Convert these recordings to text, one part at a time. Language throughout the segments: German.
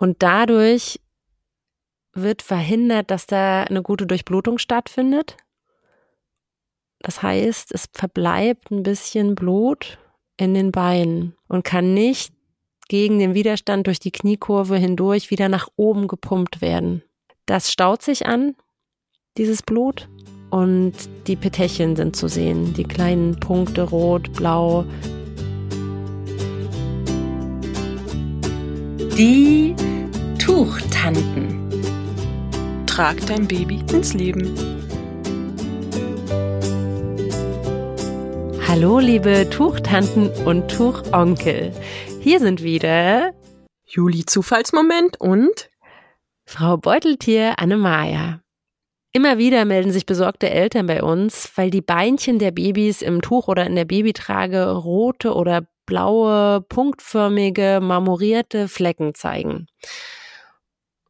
Und dadurch wird verhindert, dass da eine gute Durchblutung stattfindet. Das heißt, es verbleibt ein bisschen Blut in den Beinen und kann nicht gegen den Widerstand durch die Kniekurve hindurch wieder nach oben gepumpt werden. Das staut sich an, dieses Blut, und die Petechien sind zu sehen, die kleinen Punkte rot, blau. Die Tuchtanten. Trag dein Baby ins Leben. Hallo, liebe Tuchtanten und Tuchonkel. Hier sind wieder Juli Zufallsmoment und Frau Beuteltier Annemaja. Immer wieder melden sich besorgte Eltern bei uns, weil die Beinchen der Babys im Tuch oder in der Babytrage rote oder blaue, punktförmige, marmorierte Flecken zeigen.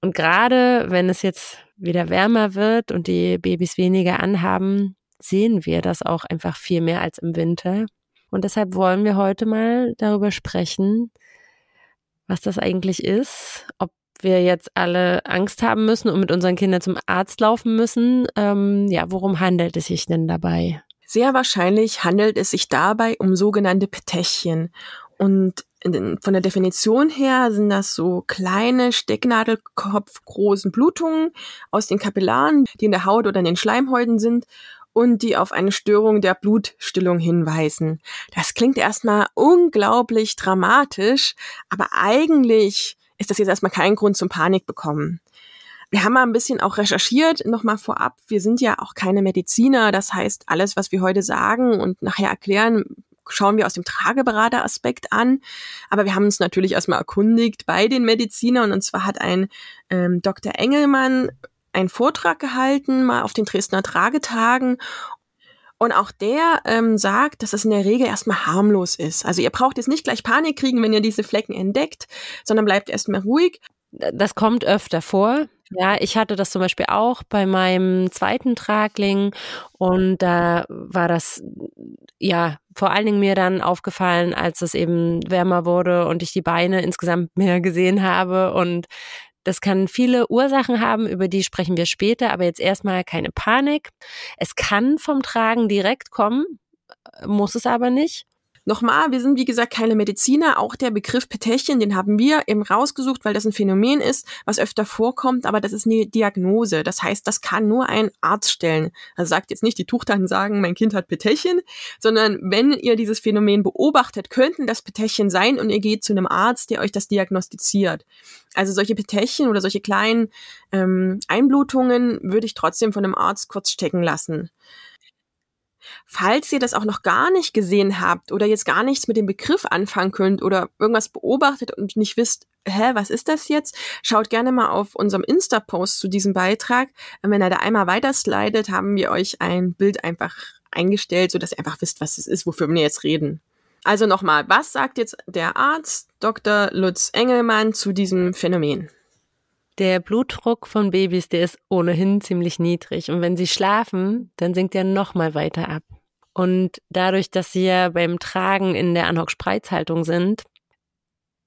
Und gerade wenn es jetzt wieder wärmer wird und die Babys weniger anhaben, sehen wir das auch einfach viel mehr als im Winter. Und deshalb wollen wir heute mal darüber sprechen, was das eigentlich ist, ob wir jetzt alle Angst haben müssen und mit unseren Kindern zum Arzt laufen müssen. Ähm, ja, worum handelt es sich denn dabei? Sehr wahrscheinlich handelt es sich dabei um sogenannte Petechien. Und von der Definition her sind das so kleine Stecknadelkopfgroßen Blutungen aus den Kapillaren, die in der Haut oder in den Schleimhäuten sind und die auf eine Störung der Blutstillung hinweisen. Das klingt erstmal unglaublich dramatisch, aber eigentlich ist das jetzt erstmal kein Grund zum Panik bekommen. Wir haben mal ein bisschen auch recherchiert, nochmal vorab. Wir sind ja auch keine Mediziner. Das heißt, alles, was wir heute sagen und nachher erklären, schauen wir aus dem Trageberateraspekt an. Aber wir haben uns natürlich erstmal erkundigt bei den Medizinern. Und zwar hat ein ähm, Dr. Engelmann einen Vortrag gehalten, mal auf den Dresdner Tragetagen. Und auch der ähm, sagt, dass es in der Regel erstmal harmlos ist. Also ihr braucht jetzt nicht gleich Panik kriegen, wenn ihr diese Flecken entdeckt, sondern bleibt erstmal ruhig. Das kommt öfter vor. Ja, ich hatte das zum Beispiel auch bei meinem zweiten Tragling und da war das ja vor allen Dingen mir dann aufgefallen, als es eben wärmer wurde und ich die Beine insgesamt mehr gesehen habe und das kann viele Ursachen haben, über die sprechen wir später, aber jetzt erstmal keine Panik. Es kann vom Tragen direkt kommen, muss es aber nicht. Nochmal, wir sind wie gesagt keine Mediziner. Auch der Begriff Petechien, den haben wir eben rausgesucht, weil das ein Phänomen ist, was öfter vorkommt, aber das ist eine Diagnose. Das heißt, das kann nur ein Arzt stellen. Also sagt jetzt nicht, die Tuchtanten sagen, mein Kind hat Petechien, sondern wenn ihr dieses Phänomen beobachtet, könnten das Petechien sein und ihr geht zu einem Arzt, der euch das diagnostiziert. Also solche Petechien oder solche kleinen ähm, Einblutungen würde ich trotzdem von einem Arzt kurz checken lassen. Falls ihr das auch noch gar nicht gesehen habt oder jetzt gar nichts mit dem Begriff anfangen könnt oder irgendwas beobachtet und nicht wisst, hä, was ist das jetzt? Schaut gerne mal auf unserem Insta-Post zu diesem Beitrag. Wenn er da einmal weiter slidet, haben wir euch ein Bild einfach eingestellt, sodass ihr einfach wisst, was es ist, wofür wir jetzt reden. Also nochmal, was sagt jetzt der Arzt Dr. Lutz Engelmann zu diesem Phänomen? Der Blutdruck von Babys, der ist ohnehin ziemlich niedrig. Und wenn sie schlafen, dann sinkt er noch mal weiter ab. Und dadurch, dass sie ja beim Tragen in der Anhock-Spreizhaltung sind,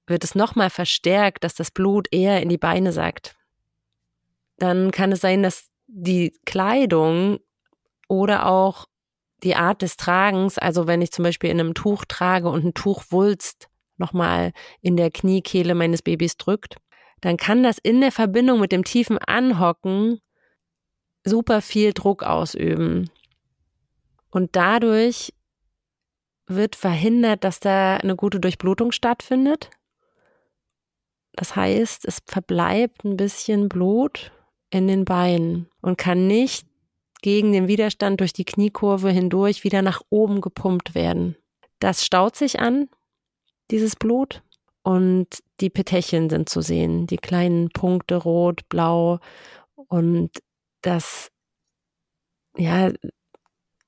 wird es noch mal verstärkt, dass das Blut eher in die Beine sackt. Dann kann es sein, dass die Kleidung oder auch die Art des Tragens, also wenn ich zum Beispiel in einem Tuch trage und ein Tuchwulst nochmal in der Kniekehle meines Babys drückt, dann kann das in der Verbindung mit dem tiefen Anhocken super viel Druck ausüben. Und dadurch wird verhindert, dass da eine gute Durchblutung stattfindet. Das heißt, es verbleibt ein bisschen Blut in den Beinen und kann nicht gegen den Widerstand durch die Kniekurve hindurch wieder nach oben gepumpt werden. Das staut sich an, dieses Blut, und die Petechien sind zu sehen, die kleinen Punkte rot, blau und das ja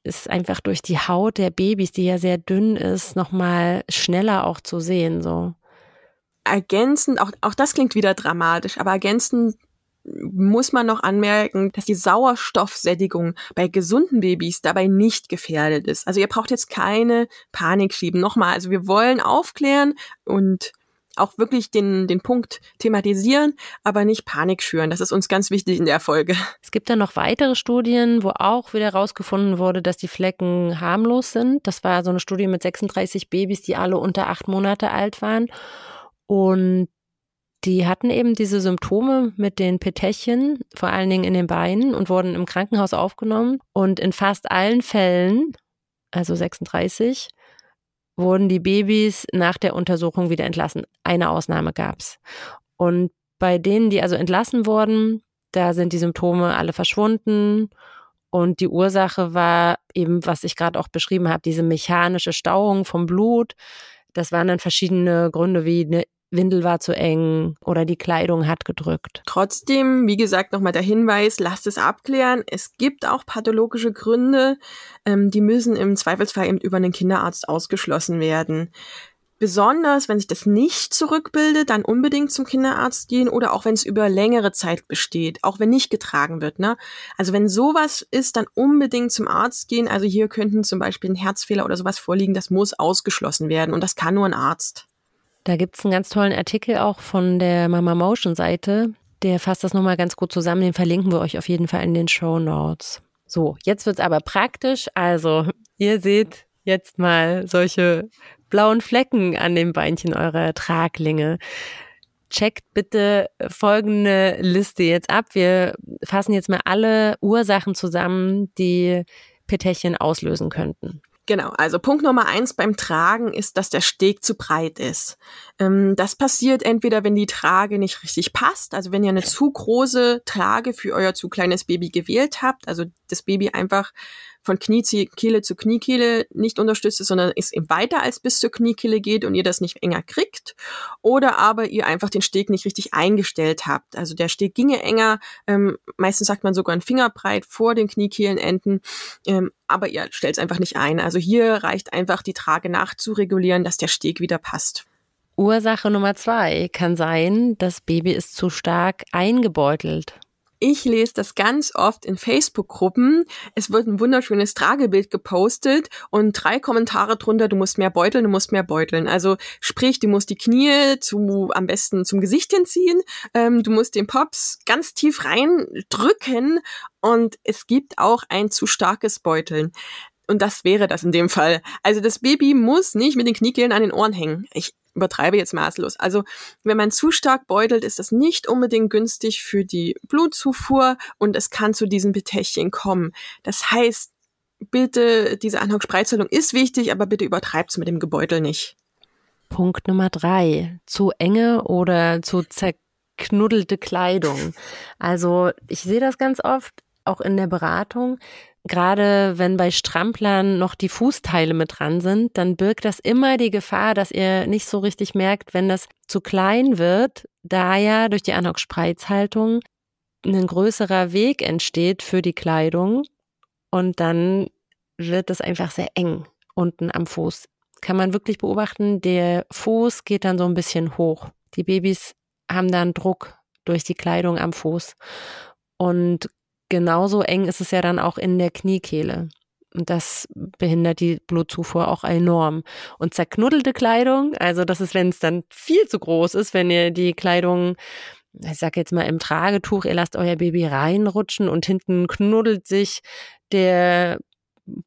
ist einfach durch die Haut der Babys, die ja sehr dünn ist, nochmal schneller auch zu sehen, so. Ergänzend, auch, auch das klingt wieder dramatisch, aber ergänzend muss man noch anmerken, dass die Sauerstoffsättigung bei gesunden Babys dabei nicht gefährdet ist. Also ihr braucht jetzt keine Panik schieben. Nochmal, also wir wollen aufklären und auch wirklich den, den Punkt thematisieren, aber nicht Panik schüren. Das ist uns ganz wichtig in der Folge. Es gibt dann noch weitere Studien, wo auch wieder rausgefunden wurde, dass die Flecken harmlos sind. Das war so eine Studie mit 36 Babys, die alle unter acht Monate alt waren. Und die hatten eben diese Symptome mit den Petechien, vor allen Dingen in den Beinen und wurden im Krankenhaus aufgenommen. Und in fast allen Fällen, also 36, wurden die Babys nach der Untersuchung wieder entlassen. Eine Ausnahme gab's. Und bei denen, die also entlassen wurden, da sind die Symptome alle verschwunden. Und die Ursache war eben, was ich gerade auch beschrieben habe, diese mechanische Stauung vom Blut. Das waren dann verschiedene Gründe wie eine Windel war zu eng oder die Kleidung hat gedrückt. Trotzdem, wie gesagt, nochmal der Hinweis, lasst es abklären. Es gibt auch pathologische Gründe, ähm, die müssen im Zweifelsfall eben über einen Kinderarzt ausgeschlossen werden. Besonders, wenn sich das nicht zurückbildet, dann unbedingt zum Kinderarzt gehen oder auch wenn es über längere Zeit besteht, auch wenn nicht getragen wird. Ne? Also wenn sowas ist, dann unbedingt zum Arzt gehen. Also hier könnten zum Beispiel ein Herzfehler oder sowas vorliegen, das muss ausgeschlossen werden und das kann nur ein Arzt. Da gibt's einen ganz tollen Artikel auch von der Mama Motion Seite. Der fasst das nochmal ganz gut zusammen. Den verlinken wir euch auf jeden Fall in den Show Notes. So, jetzt wird's aber praktisch. Also, ihr seht jetzt mal solche blauen Flecken an dem Beinchen eurer Traglinge. Checkt bitte folgende Liste jetzt ab. Wir fassen jetzt mal alle Ursachen zusammen, die Petechien auslösen könnten. Genau, also Punkt Nummer eins beim Tragen ist, dass der Steg zu breit ist. Ähm, das passiert entweder, wenn die Trage nicht richtig passt, also wenn ihr eine zu große Trage für euer zu kleines Baby gewählt habt, also das Baby einfach von Kniekehle zu Kniekehle nicht unterstützt ist, sondern es weiter als bis zur Kniekehle geht und ihr das nicht enger kriegt. Oder aber ihr einfach den Steg nicht richtig eingestellt habt. Also der Steg ginge enger, ähm, meistens sagt man sogar ein Fingerbreit vor den Kniekehlenenden, ähm, aber ihr stellt es einfach nicht ein. Also hier reicht einfach die Trage nachzuregulieren, dass der Steg wieder passt. Ursache Nummer zwei kann sein, das Baby ist zu stark eingebeutelt. Ich lese das ganz oft in Facebook-Gruppen. Es wird ein wunderschönes Tragebild gepostet und drei Kommentare drunter, du musst mehr beuteln, du musst mehr beuteln. Also sprich, du musst die Knie zu, am besten zum Gesicht hinziehen, ähm, du musst den Pops ganz tief reindrücken und es gibt auch ein zu starkes Beuteln. Und das wäre das in dem Fall. Also das Baby muss nicht mit den Kniekehlen an den Ohren hängen. Ich übertreibe jetzt maßlos. Also wenn man zu stark beutelt, ist das nicht unbedingt günstig für die Blutzufuhr und es kann zu diesen Petechien kommen. Das heißt, bitte, diese Anhockspreizung ist wichtig, aber bitte übertreibt's mit dem Gebeutel nicht. Punkt Nummer drei. Zu enge oder zu zerknuddelte Kleidung. Also ich sehe das ganz oft, auch in der Beratung, gerade wenn bei Stramplern noch die Fußteile mit dran sind, dann birgt das immer die Gefahr, dass ihr nicht so richtig merkt, wenn das zu klein wird, da ja durch die Anhock-Spreizhaltung ein größerer Weg entsteht für die Kleidung und dann wird es einfach sehr eng unten am Fuß. Kann man wirklich beobachten, der Fuß geht dann so ein bisschen hoch. Die Babys haben dann Druck durch die Kleidung am Fuß. Und genauso eng ist es ja dann auch in der Kniekehle. Und das behindert die Blutzufuhr auch enorm. Und zerknuddelte Kleidung, also das ist, wenn es dann viel zu groß ist, wenn ihr die Kleidung, ich sag jetzt mal im Tragetuch, ihr lasst euer Baby reinrutschen und hinten knuddelt sich der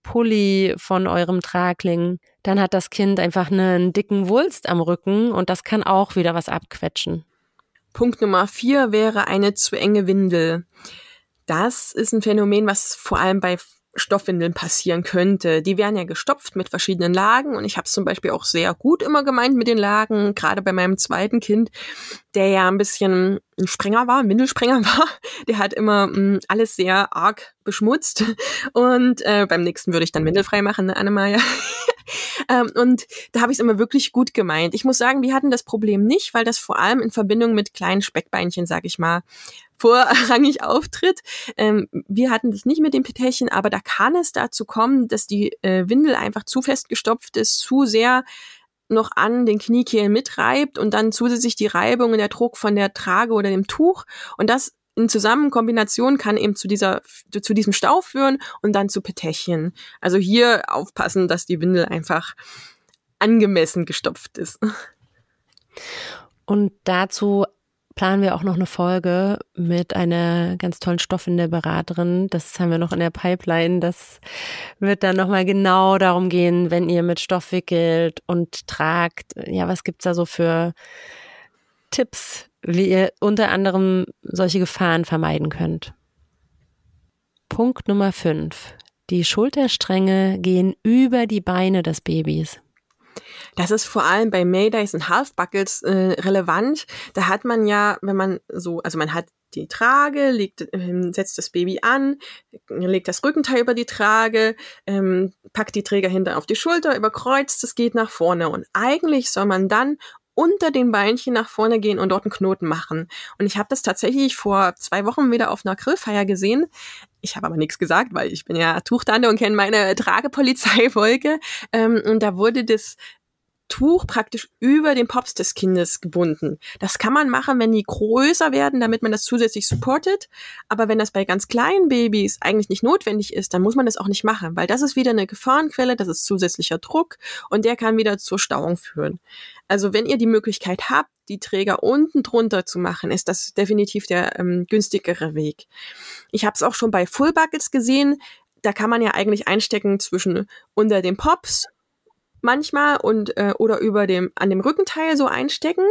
Pulli von eurem Tragling, dann hat das Kind einfach einen dicken Wulst am Rücken und das kann auch wieder was abquetschen. Punkt Nummer vier wäre eine zu enge Windel. Das ist ein Phänomen, was vor allem bei Stoffwindeln passieren könnte. Die werden ja gestopft mit verschiedenen Lagen und ich habe es zum Beispiel auch sehr gut immer gemeint mit den Lagen, gerade bei meinem zweiten Kind, der ja ein bisschen ein Sprenger war, ein Windelsprenger war. Der hat immer mh, hm, alles sehr arg beschmutzt und äh, beim nächsten würde ich dann windelfrei machen, ne, Annemaja. ähm, und da habe ich es immer wirklich gut gemeint. Ich muss sagen, wir hatten das Problem nicht, weil das vor allem in Verbindung mit kleinen Speckbeinchen, sag ich mal, vorrangig auftritt. Ähm, wir hatten das nicht mit dem Peterchen, aber da kann es dazu kommen, dass die äh, Windel einfach zu fest gestopft ist, zu sehr noch an den Kniekehlen mitreibt und dann zusätzlich die Reibung und der Druck von der Trage oder dem Tuch und das in Zusammenkombination kann eben zu dieser zu diesem Stau führen und dann zu Petechien. Also hier aufpassen, dass die Windel einfach angemessen gestopft ist. Und dazu planen wir auch noch eine Folge mit einer ganz tollen Stoffwindelberaterin. Das haben wir noch in der Pipeline. Das wird dann nochmal genau darum gehen, wenn ihr mit Stoff wickelt und tragt. Ja, was gibt's da so für Tipps, wie ihr unter anderem solche Gefahren vermeiden könnt? Punkt Nummer fünf. Die Schulterstränge gehen über die Beine des Babys. Das ist vor allem bei Maydays und Half-Buckles äh, relevant. Da hat man ja, wenn man so, also man hat die Trage, legt, ähm, setzt das Baby an, legt das Rückenteil über die Trage, ähm, packt die Träger hinter auf die Schulter, überkreuzt, es geht nach vorne. Und eigentlich soll man dann unter den Beinchen nach vorne gehen und dort einen Knoten machen. Und ich habe das tatsächlich vor zwei Wochen wieder auf einer Grillfeier gesehen. Ich habe aber nichts gesagt, weil ich bin ja Tuchtante und kenne meine Tragepolizeifolge. Ähm, und da wurde das Tuch praktisch über den Pops des Kindes gebunden. Das kann man machen, wenn die größer werden, damit man das zusätzlich supportet. Aber wenn das bei ganz kleinen Babys eigentlich nicht notwendig ist, dann muss man das auch nicht machen, weil das ist wieder eine Gefahrenquelle, das ist zusätzlicher Druck und der kann wieder zur Stauung führen. Also wenn ihr die Möglichkeit habt, die Träger unten drunter zu machen, ist das definitiv der ähm, günstigere Weg. Ich habe es auch schon bei Full Buckets gesehen. Da kann man ja eigentlich einstecken zwischen unter den Pops manchmal und äh, oder über dem an dem Rückenteil so einstecken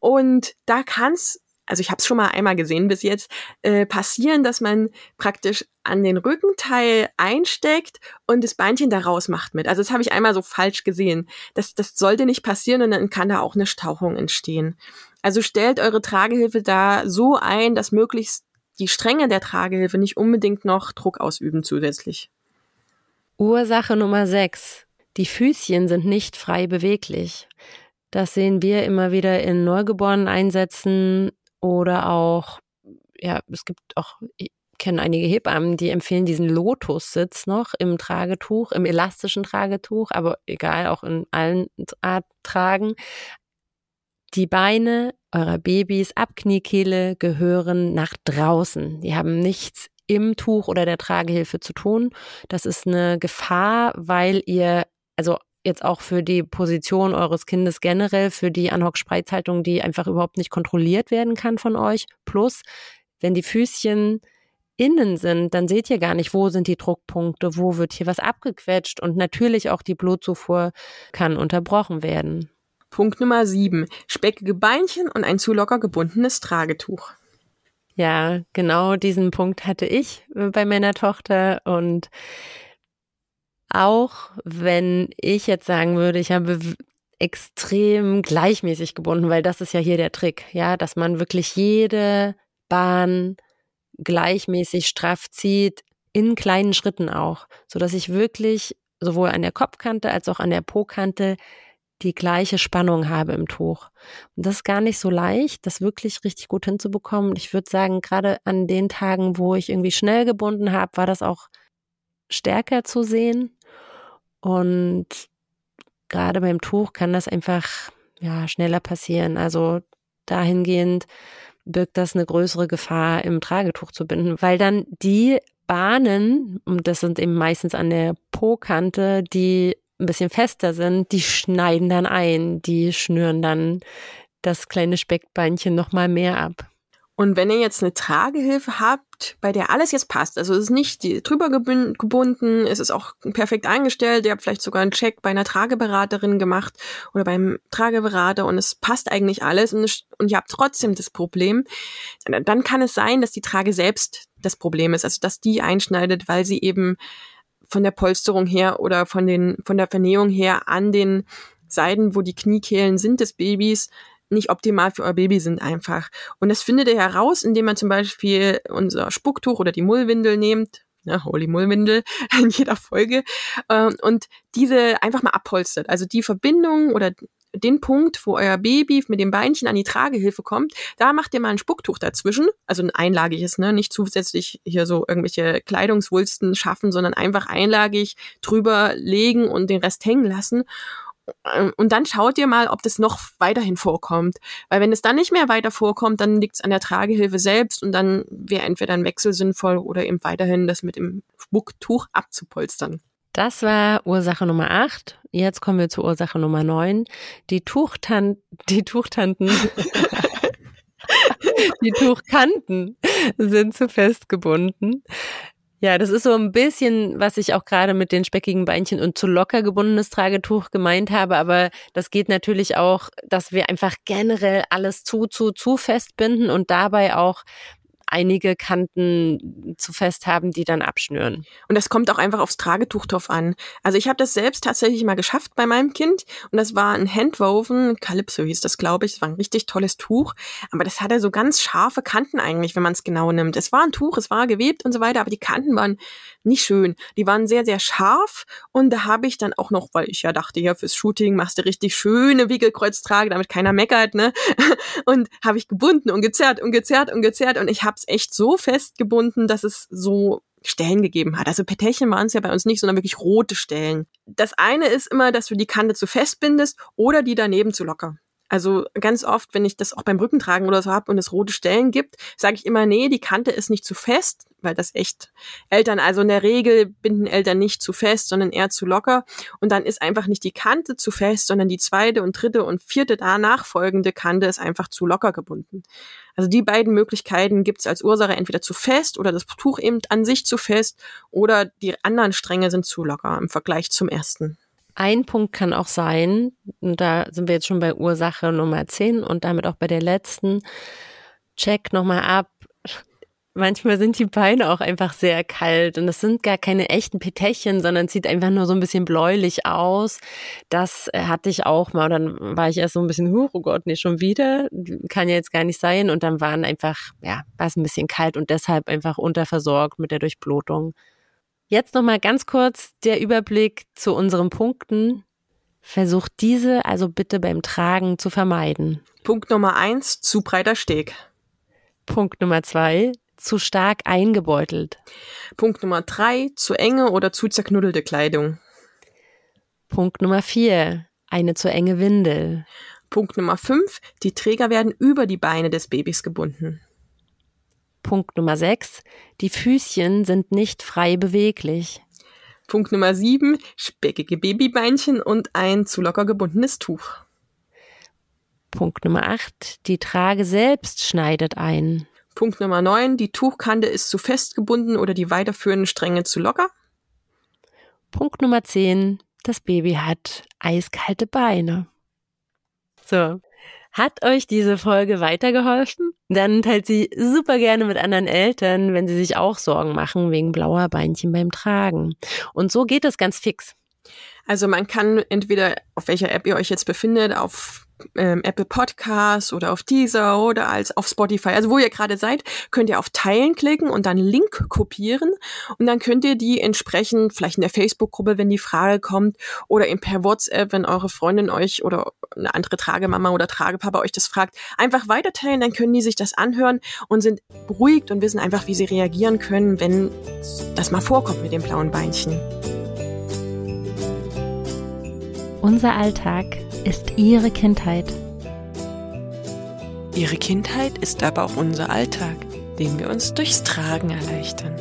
und da kann's also ich habe es schon mal einmal gesehen bis jetzt, äh, passieren, dass man praktisch an den Rückenteil einsteckt und das Beinchen da raus macht mit. Also das habe ich einmal so falsch gesehen. Das, das sollte nicht passieren und dann kann da auch eine Stauchung entstehen. Also stellt eure Tragehilfe da so ein, dass möglichst die Stränge der Tragehilfe nicht unbedingt noch Druck ausüben zusätzlich. Ursache Nummer 6. Die Füßchen sind nicht frei beweglich. Das sehen wir immer wieder in neugeborenen Einsätzen oder auch, ja, es gibt auch, ich kenne einige Hebammen, die empfehlen diesen Lotussitz noch im Tragetuch, im elastischen Tragetuch, aber egal, auch in allen Art tragen. Die Beine eurer Babys ab Kniekehle gehören nach draußen. Die haben nichts im Tuch oder der Tragehilfe zu tun. Das ist eine Gefahr, weil ihr also jetzt auch für die Position eures Kindes generell, für die Anhock-Spreizhaltung, die einfach überhaupt nicht kontrolliert werden kann von euch. Plus, wenn die Füßchen innen sind, dann seht ihr gar nicht, wo sind die Druckpunkte, wo wird hier was abgequetscht und natürlich auch die Blutzufuhr kann unterbrochen werden. Punkt Nummer sieben: Speckige Beinchen und ein zu locker gebundenes Tragetuch. Ja, genau diesen Punkt hatte ich äh, bei meiner Tochter und auch wenn ich jetzt sagen würde, ich habe extrem gleichmäßig gebunden, weil das ist ja hier der Trick, ja, dass man wirklich jede Bahn gleichmäßig straff zieht, in kleinen Schritten auch, so dass ich wirklich sowohl an der Kopfkante als auch an der Po-Kante die gleiche Spannung habe im Tuch. Und das ist gar nicht so leicht, das wirklich richtig gut hinzubekommen. Ich würde sagen, gerade an den Tagen, wo ich irgendwie schnell gebunden habe, war das auch stärker zu sehen. Und gerade beim Tuch kann das einfach ja schneller passieren. Also dahingehend birgt das eine größere Gefahr, im Tragetuch zu binden, weil dann die Bahnen, und das sind eben meistens an der Po-Kante, die ein bisschen fester sind, die schneiden dann ein, die schnüren dann das kleine Speckbeinchen nochmal mehr ab. Und wenn ihr jetzt eine Tragehilfe habt, bei der alles jetzt passt, also es ist nicht drüber gebunden, es ist auch perfekt eingestellt, ihr habt vielleicht sogar einen Check bei einer Trageberaterin gemacht oder beim Trageberater und es passt eigentlich alles und, es, und ihr habt trotzdem das Problem, dann kann es sein, dass die Trage selbst das Problem ist, also dass die einschneidet, weil sie eben von der Polsterung her oder von den, von der Vernähung her an den Seiten, wo die Kniekehlen sind des Babys, nicht optimal für euer Baby sind einfach. Und das findet ihr heraus, indem man zum Beispiel unser Spucktuch oder die Mullwindel nehmt, ne, Holy Mullwindel in jeder Folge, äh, und diese einfach mal abholstert. Also die Verbindung oder den Punkt, wo euer Baby mit dem Beinchen an die Tragehilfe kommt, da macht ihr mal ein Spucktuch dazwischen, also ein einlagiges, ne, nicht zusätzlich hier so irgendwelche Kleidungswulsten schaffen, sondern einfach einlagig drüber legen und den Rest hängen lassen. Ähm, und dann schaut ihr mal, ob das noch weiterhin vorkommt. Weil wenn es dann nicht mehr weiter vorkommt, dann liegt es an der Tragehilfe selbst und dann wäre entweder ein Wechsel sinnvoll oder eben weiterhin das mit dem Spucktuch abzupolstern. Das war Ursache Nummer 8. Jetzt kommen wir zur Ursache Nummer 9. Die Tuchtan die Tuchtanten die Tuchkanten sind zu fest gebunden. Ja, das ist so ein bisschen, was ich auch gerade mit den speckigen Beinchen und zu locker gebundenes Tragetuch gemeint habe, aber das geht natürlich auch, dass wir einfach generell alles zu, zu, zu festbinden und dabei auch einige Kanten zu fest haben, die dann abschnüren. Und das kommt auch einfach aufs Tragetuch drauf an. Also ich habe das selbst tatsächlich mal geschafft bei meinem Kind und das war ein Handwoven, Calypso hieß das, glaube ich. Es war ein richtig tolles Tuch, aber das hatte so ganz scharfe Kanten eigentlich, wenn man es genau nimmt. Es war ein Tuch, es war gewebt und so weiter, aber die Kanten waren nicht schön. Die waren sehr, sehr scharf und da habe ich dann auch noch, weil ich ja dachte, ja, fürs Shooting machst du richtig schöne Wickelkreuztrage, damit keiner meckert, ne? Und habe ich gebunden und gezerrt und gezerrt und gezerrt und ich habe es echt so festgebunden, dass es so Stellen gegeben hat. Also Petechien waren es ja bei uns nicht, sondern wirklich rote Stellen. Das eine ist immer, dass du die Kante zu fest bindest oder die daneben zu locker. Also ganz oft, wenn ich das auch beim Rückentragen oder so habe und es rote Stellen gibt, sage ich immer, nee, die Kante ist nicht zu fest, weil das echt Eltern, also in der Regel binden Eltern nicht zu fest, sondern eher zu locker. Und dann ist einfach nicht die Kante zu fest, sondern die zweite und dritte und vierte danach folgende Kante ist einfach zu locker gebunden. Also die beiden Möglichkeiten gibt's als Ursache entweder zu fest oder das Tuch eben an sich zu fest oder die anderen Stränge sind zu locker im Vergleich zum ersten. Ein Punkt kann auch sein, und da sind wir jetzt schon bei Ursache Nummer 10 und damit auch bei der letzten, check nochmal ab. Manchmal sind die Beine auch einfach sehr kalt und das sind gar keine echten Petechien, sondern sieht einfach nur so ein bisschen bläulich aus. Das äh, hatte ich auch mal. Und dann war ich erst so ein bisschen, oh Gott, nee, schon wieder. Kann ja jetzt gar nicht sein. Und dann waren einfach, ja, war es ein bisschen kalt und deshalb einfach unterversorgt mit der Durchblutung. Jetzt nochmal ganz kurz der Überblick zu unseren Punkten. Versucht diese also bitte beim Tragen zu vermeiden. Punkt Nummer eins, zu breiter Steg. Punkt Nummer zwei, zu stark eingebeutelt. Punkt Nummer drei, zu enge oder zu zerknuddelte Kleidung. Punkt Nummer vier, eine zu enge Windel. Punkt Nummer fünf, die Träger werden über die Beine des Babys gebunden. Punkt Nummer 6. Die Füßchen sind nicht frei beweglich. Punkt Nummer 7. Speckige Babybeinchen und ein zu locker gebundenes Tuch. Punkt Nummer 8. Die Trage selbst schneidet ein. Punkt Nummer 9. Die Tuchkante ist zu fest gebunden oder die weiterführenden Stränge zu locker. Punkt Nummer 10. Das Baby hat eiskalte Beine. So, hat euch diese Folge weitergeholfen? Dann teilt sie super gerne mit anderen Eltern, wenn sie sich auch Sorgen machen wegen blauer Beinchen beim Tragen. Und so geht es ganz fix. Also man kann entweder auf welcher App ihr euch jetzt befindet, auf ähm, Apple Podcasts oder auf Deezer oder als auf Spotify, also wo ihr gerade seid, könnt ihr auf Teilen klicken und dann Link kopieren. Und dann könnt ihr die entsprechend vielleicht in der Facebook-Gruppe, wenn die Frage kommt oder eben per WhatsApp, wenn eure Freundin euch oder eine andere Tragemama oder Tragepapa euch das fragt, einfach weiterteilen, dann können die sich das anhören und sind beruhigt und wissen einfach, wie sie reagieren können, wenn das mal vorkommt mit dem blauen Beinchen. Unser Alltag ist ihre Kindheit. Ihre Kindheit ist aber auch unser Alltag, den wir uns durchs Tragen erleichtern.